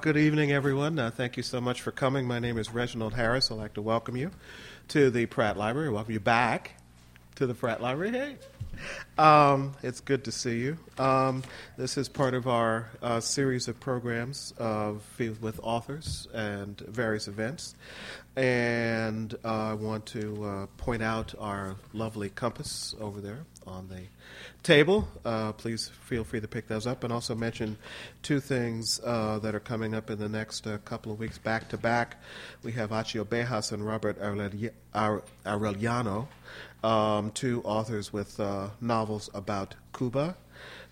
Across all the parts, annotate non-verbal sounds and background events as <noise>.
Good evening, everyone. Uh, thank you so much for coming. My name is Reginald Harris. I'd like to welcome you to the Pratt Library. Welcome you back to the Pratt Library. Hey. Um, it's good to see you. Um, this is part of our uh, series of programs of, with authors and various events. And uh, I want to uh, point out our lovely compass over there on the table. Uh, please feel free to pick those up and also mention two things uh, that are coming up in the next uh, couple of weeks back to back. We have Achy Obejas and Robert Arellano, um, two authors with uh, novels about Cuba,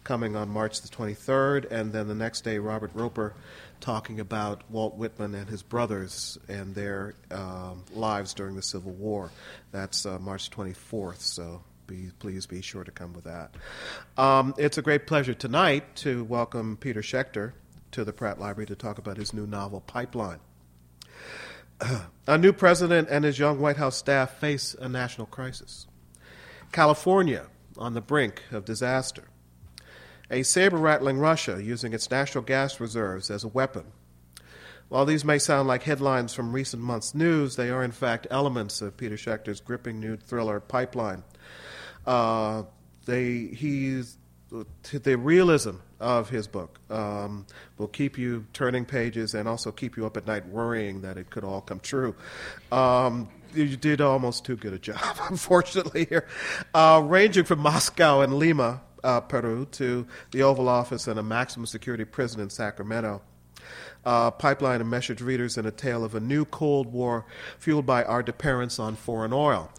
coming on March the 23rd, and then the next day, Robert Roper talking about Walt Whitman and his brothers and their um, lives during the Civil War. That's uh, March 24th, so be, please be sure to come with that. Um, it's a great pleasure tonight to welcome Peter Schechter to the Pratt Library to talk about his new novel, Pipeline. <clears throat> a new president and his young White House staff face a national crisis. California on the brink of disaster. A saber rattling Russia using its natural gas reserves as a weapon. While these may sound like headlines from recent months' news, they are in fact elements of Peter Schechter's gripping new thriller Pipeline, uh, they he's the realism of his book um, will keep you turning pages and also keep you up at night worrying that it could all come true. Um, you did almost too good a job, <laughs> unfortunately, here. Uh, ranging from Moscow and Lima, uh, Peru, to the Oval Office and a maximum security prison in Sacramento. Uh, pipeline enmeshed readers in a tale of a new Cold War fueled by our dependence on foreign oil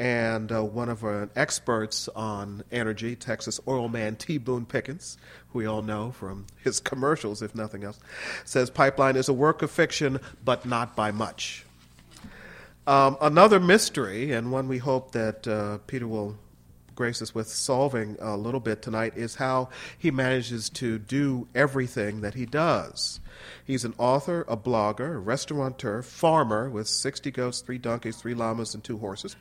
and uh, one of our experts on energy, Texas oil man T. Boone Pickens, who we all know from his commercials, if nothing else, says Pipeline is a work of fiction, but not by much. Um, another mystery, and one we hope that uh, Peter will grace us with solving a little bit tonight, is how he manages to do everything that he does. He's an author, a blogger, a restaurateur, farmer with 60 goats, three donkeys, three llamas, and two horses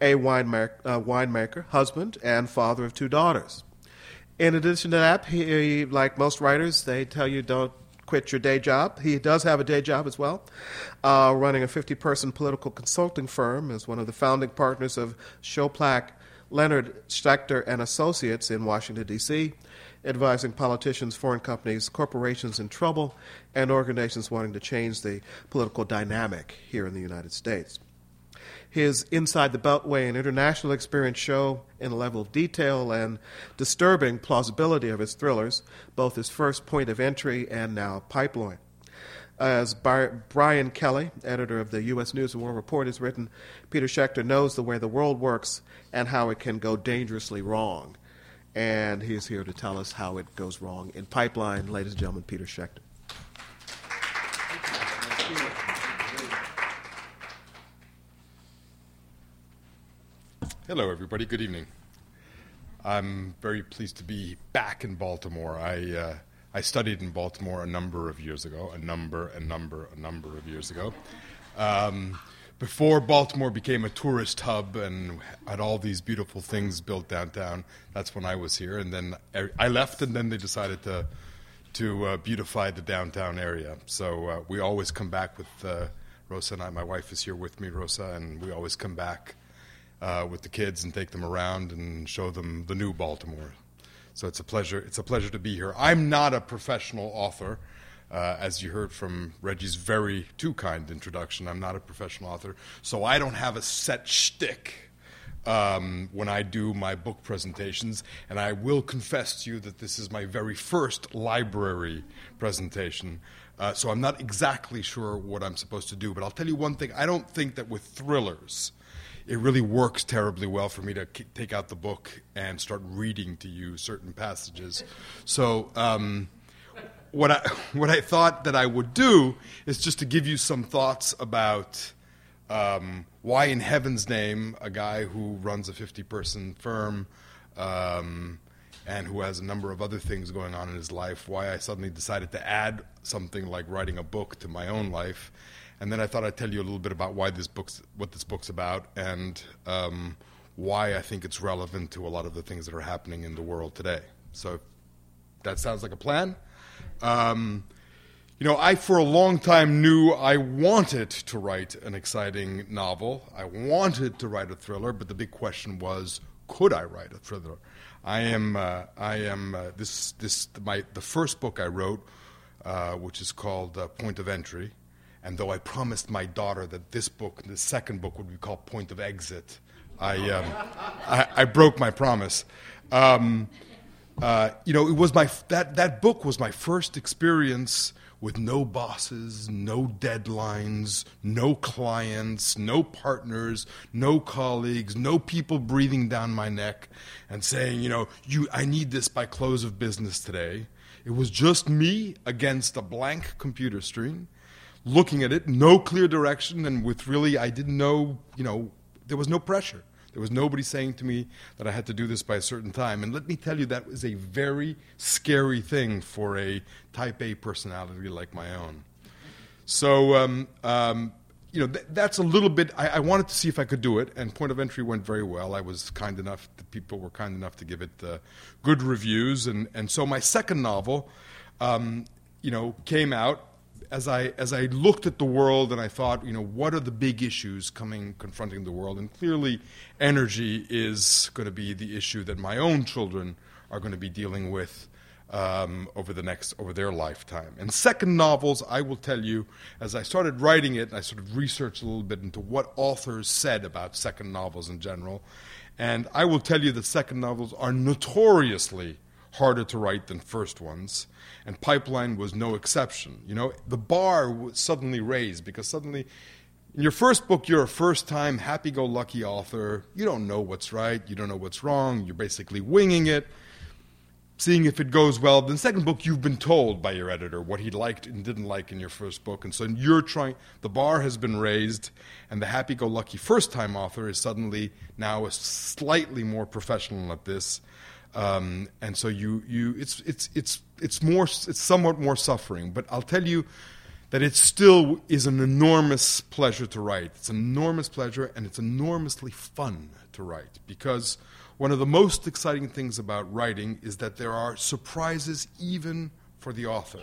a winemaker, uh, husband, and father of two daughters. In addition to that, he, like most writers, they tell you don't quit your day job. He does have a day job as well, uh, running a 50 person political consulting firm as one of the founding partners of Chlopak, Leonard Schechter and Associates in Washington, D.C., advising politicians, foreign companies, corporations in trouble, and organizations wanting to change the political dynamic here in the United States. His Inside the Beltway and international experience show in a level of detail and disturbing plausibility of his thrillers, both his first point of entry and now Pipeline. As Brian Kelly, editor of the U.S. News and World Report, has written, Peter Schechter knows the way the world works and how it can go dangerously wrong. And he's here to tell us how it goes wrong in Pipeline. Ladies and gentlemen, Peter Schechter. Hello, everybody. Good evening. I'm very pleased to be back in Baltimore. I uh, I studied in Baltimore a number of years ago, a number, a number, a number of years ago. Um, before Baltimore became a tourist hub and had all these beautiful things built downtown, that's when I was here. And then I left, and then they decided to to uh, beautify the downtown area. So uh, we always come back with uh, Rosa and I. My wife is here with me, Rosa, and we always come back uh, with the kids and take them around and show them the new Baltimore. So it's a pleasure. It's a pleasure to be here. I'm not a professional author, uh, as you heard from Reggie's very too kind introduction. I'm not a professional author, so I don't have a set shtick um, when I do my book presentations. And I will confess to you that this is my very first library presentation. Uh, so I'm not exactly sure what I'm supposed to do, but I'll tell you one thing. I don't think that with thrillers it really works terribly well for me to k- take out the book and start reading to you certain passages. So, um, what I <laughs> what I thought that I would do is just to give you some thoughts about um, why, in heaven's name, a guy who runs a fifty-person firm. Um, and who has a number of other things going on in his life, why I suddenly decided to add something like writing a book to my own life, and then I thought I'd tell you a little bit about why this book's what this book's about and um, why I think it's relevant to a lot of the things that are happening in the world today. So that sounds like a plan. Um, You know, I for a long time knew I wanted to write an exciting novel. I wanted to write a thriller, but the big question was, could I write a thriller? I am, uh, I am uh, this, this, my, the first book I wrote, uh, which is called uh, Point of Entry, and though I promised my daughter that this book, the second book, would be called Point of Exit, I, um, I, I, broke my promise. Um, uh, you know, it was my that that book was my first experience with no bosses, no deadlines, no clients, no partners, no colleagues, no people breathing down my neck and saying, you know, you I need this by close of business today. It was just me against a blank computer screen, looking at it, no clear direction, and with really I didn't know, you know, there was no pressure. There was nobody saying to me that I had to do this by a certain time. And let me tell you, that was a very scary thing for a type A personality like my own. So, um, um, you know, th- that's a little bit. I-, I, wanted to see if I could do it, and Point of Entry went very well. I was kind enough, the people were kind enough to give it uh, good reviews. And, and so my second novel, um, you know, came out as I as I looked at the world and I thought, you know, what are the big issues coming confronting the world? And clearly, energy is going to be the issue that my own children are going to be dealing with um, over the next over their lifetime. And second novels, I will tell you, as I started writing it, I sort of researched a little bit into what authors said about second novels in general. And I will tell you that second novels are notoriously harder to write than first ones, and Pipeline was no exception. You know, the bar was suddenly raised because suddenly, in your first book, you're a first time happy go lucky author. You don't know what's right, you don't know what's wrong, you're basically winging it, seeing if it goes well. The second book, you've been told by your editor what he liked and didn't like in your first book, and so you're trying, the bar has been raised, and the happy go lucky first time author is suddenly now a slightly more professional at this um, and so you, you it's, it's, it's, it's, more, it's somewhat more suffering. But I'll tell you that it still is an enormous pleasure to write. It's an enormous pleasure, and it's enormously fun to write because one of the most exciting things about writing is that there are surprises even for the author.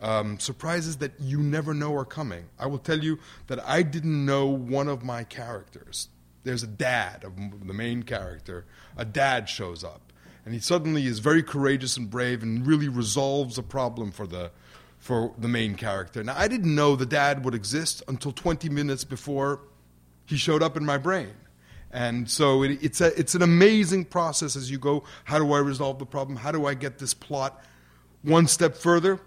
Um, surprises that you never know are coming. I will tell you that I didn't know one of my characters. There's a dad of the main character. A dad shows up and he suddenly is very courageous and brave and really resolves a problem for the for the main character. Now I didn't know the dad would exist until 20 minutes before he showed up in my brain. And so it, it's a it's an amazing process as you go. How do I resolve the problem? How do I get this plot one step further?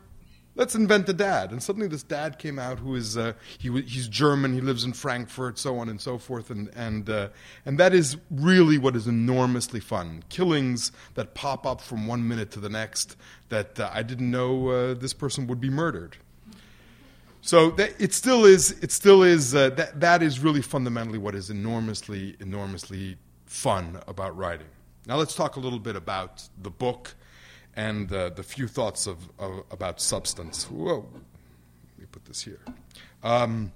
Let's invent a dad. And suddenly this dad came out who is, uh, he, he's German, he lives in Frankfurt, so on and so forth. And, and, uh, and that is really what is enormously fun. Killings that pop up from one minute to the next that uh, I didn't know uh, this person would be murdered. So that, it still is, it still is, uh, that, that is really fundamentally what is enormously, enormously fun about writing. Now let's talk a little bit about the book and uh, the few thoughts of, of, about substance. Whoa, let me put this here. Um,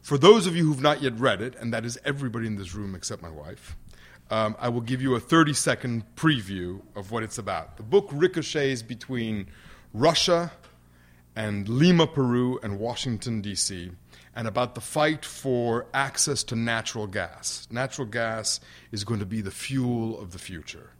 for those of you who've not yet read it, and that is everybody in this room except my wife, um, I will give you a 30 second preview of what it's about. The book ricochets between Russia and Lima, Peru, and Washington, D.C., and about the fight for access to natural gas. Natural gas is going to be the fuel of the future.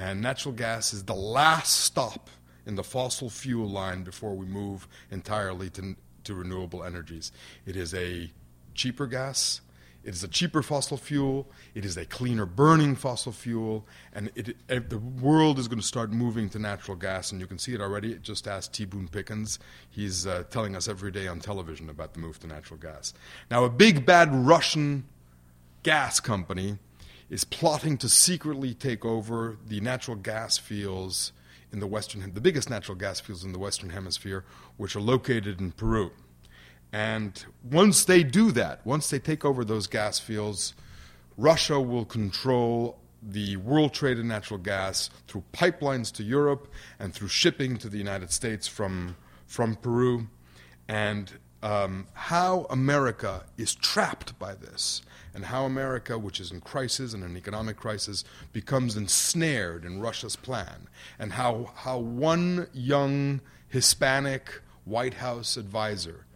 And natural gas is the last stop in the fossil fuel line before we move entirely to, to renewable energies. It is a cheaper gas. It is a cheaper fossil fuel. It is a cleaner burning fossil fuel. And it, it, the world is going to start moving to natural gas. And you can see it already. Just ask T. Boone Pickens. He's uh, telling us every day on television about the move to natural gas. Now, a big bad Russian gas company is plotting to secretly take over the natural gas fields in the western, the biggest natural gas fields in the western hemisphere, which are located in Peru. And once they do that, once they take over those gas fields, Russia will control the world trade in natural gas through pipelines to Europe and through shipping to the United States from, from Peru. And um, how America is trapped by this and how America, which is in crisis and an economic crisis, becomes ensnared in Russia's plan, and how, how one young Hispanic White House advisor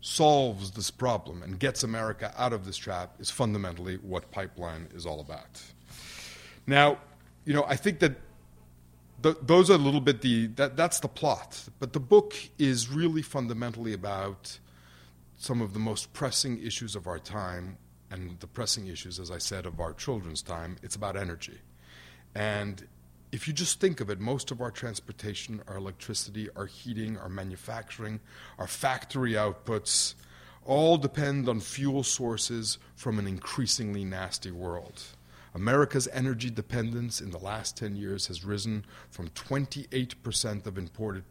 solves this problem and gets America out of this trap is fundamentally what pipeline is all about. Now, you know, I think that those are a little bit the that, that's the plot, but the book is really fundamentally about some of the most pressing issues of our time and the pressing issues, as I said, of our children's time. It's about energy, and if you just think of it, most of our transportation, our electricity, our heating, our manufacturing, our factory outputs all depend on fuel sources from an increasingly nasty world. America's energy dependence in the last 10 years has risen from 28% of imported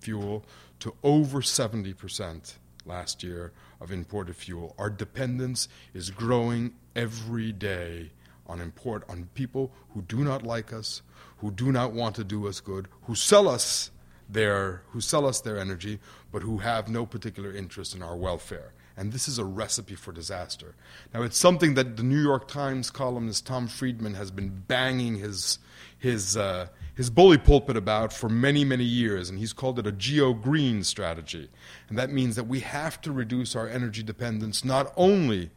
fuel to over 70% last year of imported fuel. Our dependence is growing every day on import on people who do not like us, who do not want to do us good, who sell us their who sell us their energy, but who have no particular interest in our welfare. And this is a recipe for disaster. Now, it's something that the New York Times columnist Tom Friedman has been banging his, his, uh, his bully pulpit about for many, many years, and he's called it a geo green strategy. And that means that we have to reduce our energy dependence not only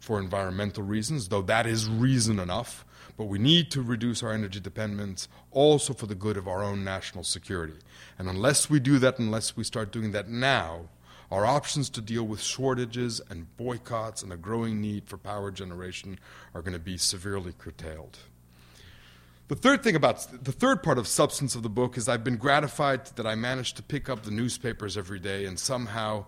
for environmental reasons, though that is reason enough, but we need to reduce our energy dependence also for the good of our own national security. And unless we do that, unless we start doing that now, our options to deal with shortages and boycotts and a growing need for power generation are going to be severely curtailed. The third thing about the third part of substance of the book is I've been gratified that I managed to pick up the newspapers every day and somehow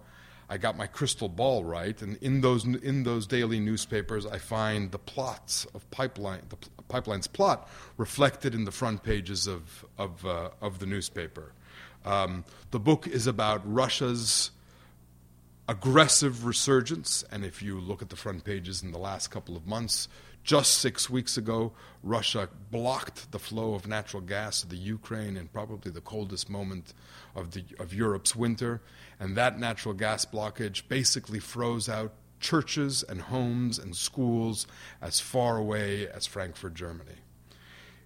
I got my crystal ball right. And in those in those daily newspapers, I find the plots of pipeline the pipeline's plot reflected in the front pages of of, uh, of the newspaper. Um, the book is about Russia's aggressive resurgence. And if you look at the front pages in the last couple of months, just six weeks ago, Russia blocked the flow of natural gas to the Ukraine in probably the coldest moment of, the, of Europe's winter. And that natural gas blockage basically froze out churches and homes and schools as far away as Frankfurt, Germany.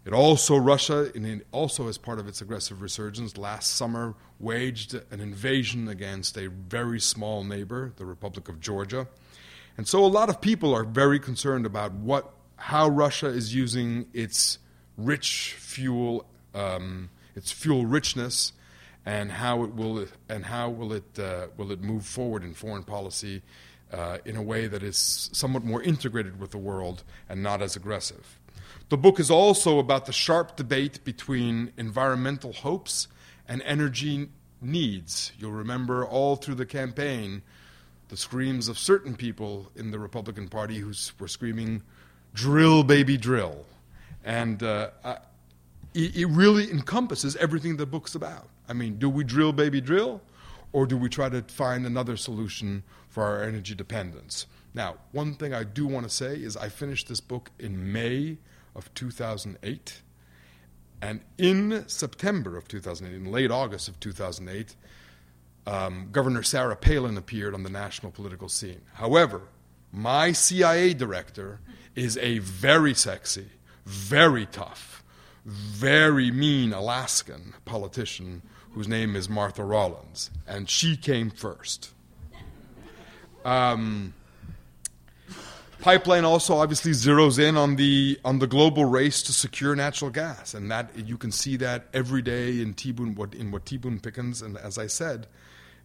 It also, Russia, also as part of its aggressive resurgence, last summer waged an invasion against a very small neighbor, the Republic of Georgia. And so a lot of people are very concerned about what, how Russia is using its rich fuel, um, its fuel richness, and how it will, and how will it, uh, will it move forward in foreign policy uh, in a way that is somewhat more integrated with the world and not as aggressive. The book is also about the sharp debate between environmental hopes and energy needs. You'll remember all through the campaign the screams of certain people in the Republican Party who were screaming, drill, baby, drill. And uh, it, it really encompasses everything the book's about. I mean, do we drill, baby, drill? Or do we try to find another solution for our energy dependence? Now, one thing I do want to say is I finished this book in May of 2008. And in September of 2008, in late August of 2008, um, Governor Sarah Palin appeared on the national political scene. However, my CIA director is a very sexy, very tough, very mean Alaskan politician whose name is Martha Rollins, and she came first. Um, Pipeline also obviously zeroes in on the on the global race to secure natural gas, and that you can see that every day in T. Boone, what in what T. Pickens, and as I said,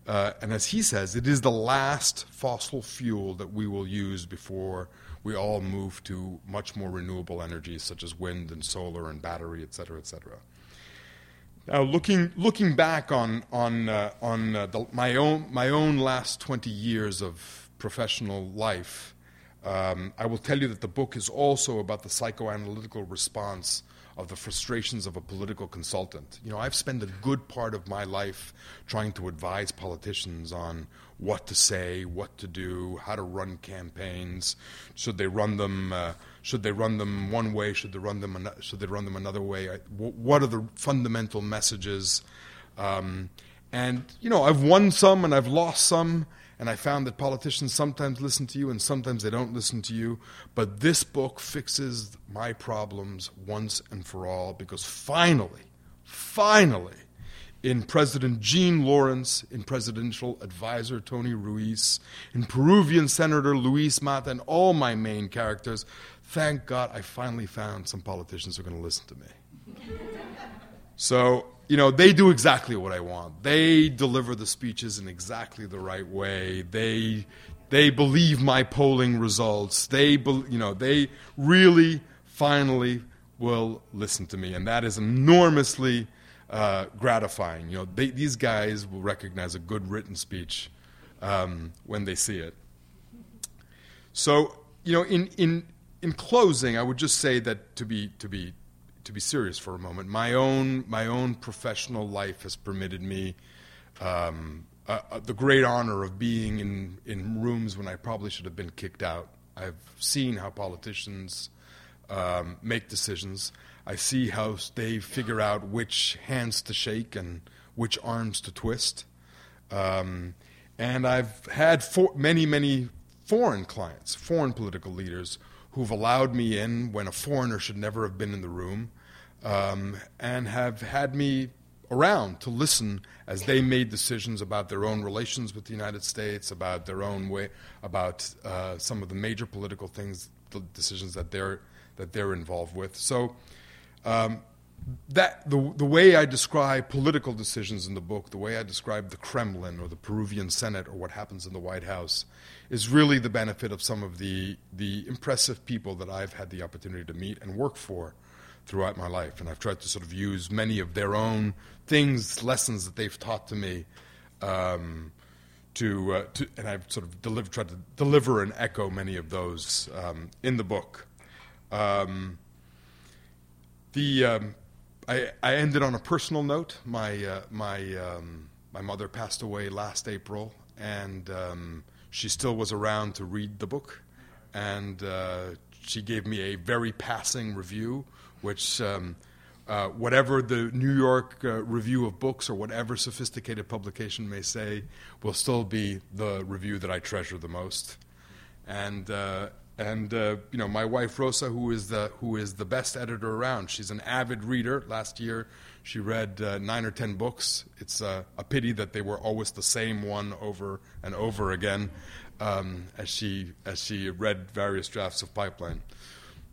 uh, and as he says, it is the last fossil fuel that we will use before we all move to much more renewable energies such as wind and solar and battery, et cetera, et cetera. Now, looking looking back on on uh, on uh, the, my own my own last twenty years of professional life. Um, I will tell you that the book is also about the psychoanalytical response of the frustrations of a political consultant. You know, I've spent a good part of my life trying to advise politicians on what to say, what to do, how to run campaigns. Should they run them? Uh, should they run them one way? Should they run them? should they run them another way? I, what are the fundamental messages? Um, and you know, I've won some and I've lost some. And I found that politicians sometimes listen to you and sometimes they don't listen to you. But this book fixes my problems once and for all because finally, finally, in President Jean Lawrence, in Presidential Advisor Tony Ruiz, in Peruvian Senator Luis Mata, and all my main characters. Thank God I finally found some politicians who are going to listen to me. <laughs> so, you know, they do exactly what I want. They deliver the speeches in exactly the right way. They, they believe my polling results. They, you know, they really finally will listen to me, and that is enormously uh, gratifying. You know, they, these guys will recognize a good written speech um, when they see it. So, you know, in, in, in closing, I would just say that to be, to be, to be serious for a moment, my own, my own professional life has permitted me um, uh, uh, the great honor of being in, in rooms when I probably should have been kicked out. I've seen how politicians um, make decisions. I see how they figure out which hands to shake and which arms to twist. Um, and I've had for, many, many foreign clients, foreign political leaders, who've allowed me in when a foreigner should never have been in the room, um, and have had me around to listen as they made decisions about their own relations with the United States, about their own way, about uh, some of the major political things, the decisions that they're that they're involved with. So. Um, that the, the way I describe political decisions in the book, the way I describe the Kremlin or the Peruvian Senate or what happens in the White House, is really the benefit of some of the, the impressive people that I've had the opportunity to meet and work for throughout my life. And I've tried to sort of use many of their own things, lessons that they've taught to me. Um, to, uh, to, and I've sort of deliver, tried to deliver and echo many of those um, in the book. Um, the um, I, I, ended on a personal note. My uh, my um, my mother passed away last April, and um, she still was around to read the book, and uh, she gave me a very passing review, which. Um, uh, whatever the New York uh, Review of Books or whatever sophisticated publication may say, will still be the review that I treasure the most. And uh, and uh, you know, my wife Rosa, who is the who is the best editor around, she's an avid reader. Last year, she read uh, nine or ten books. It's uh, a pity that they were always the same one over and over again, um, as she as she read various drafts of Pipeline.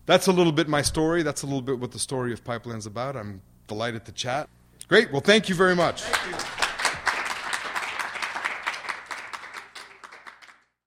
That's a little bit my story. That's a little bit what the story of Pipeline's about. I'm delighted to chat. Great. Well, thank you very much.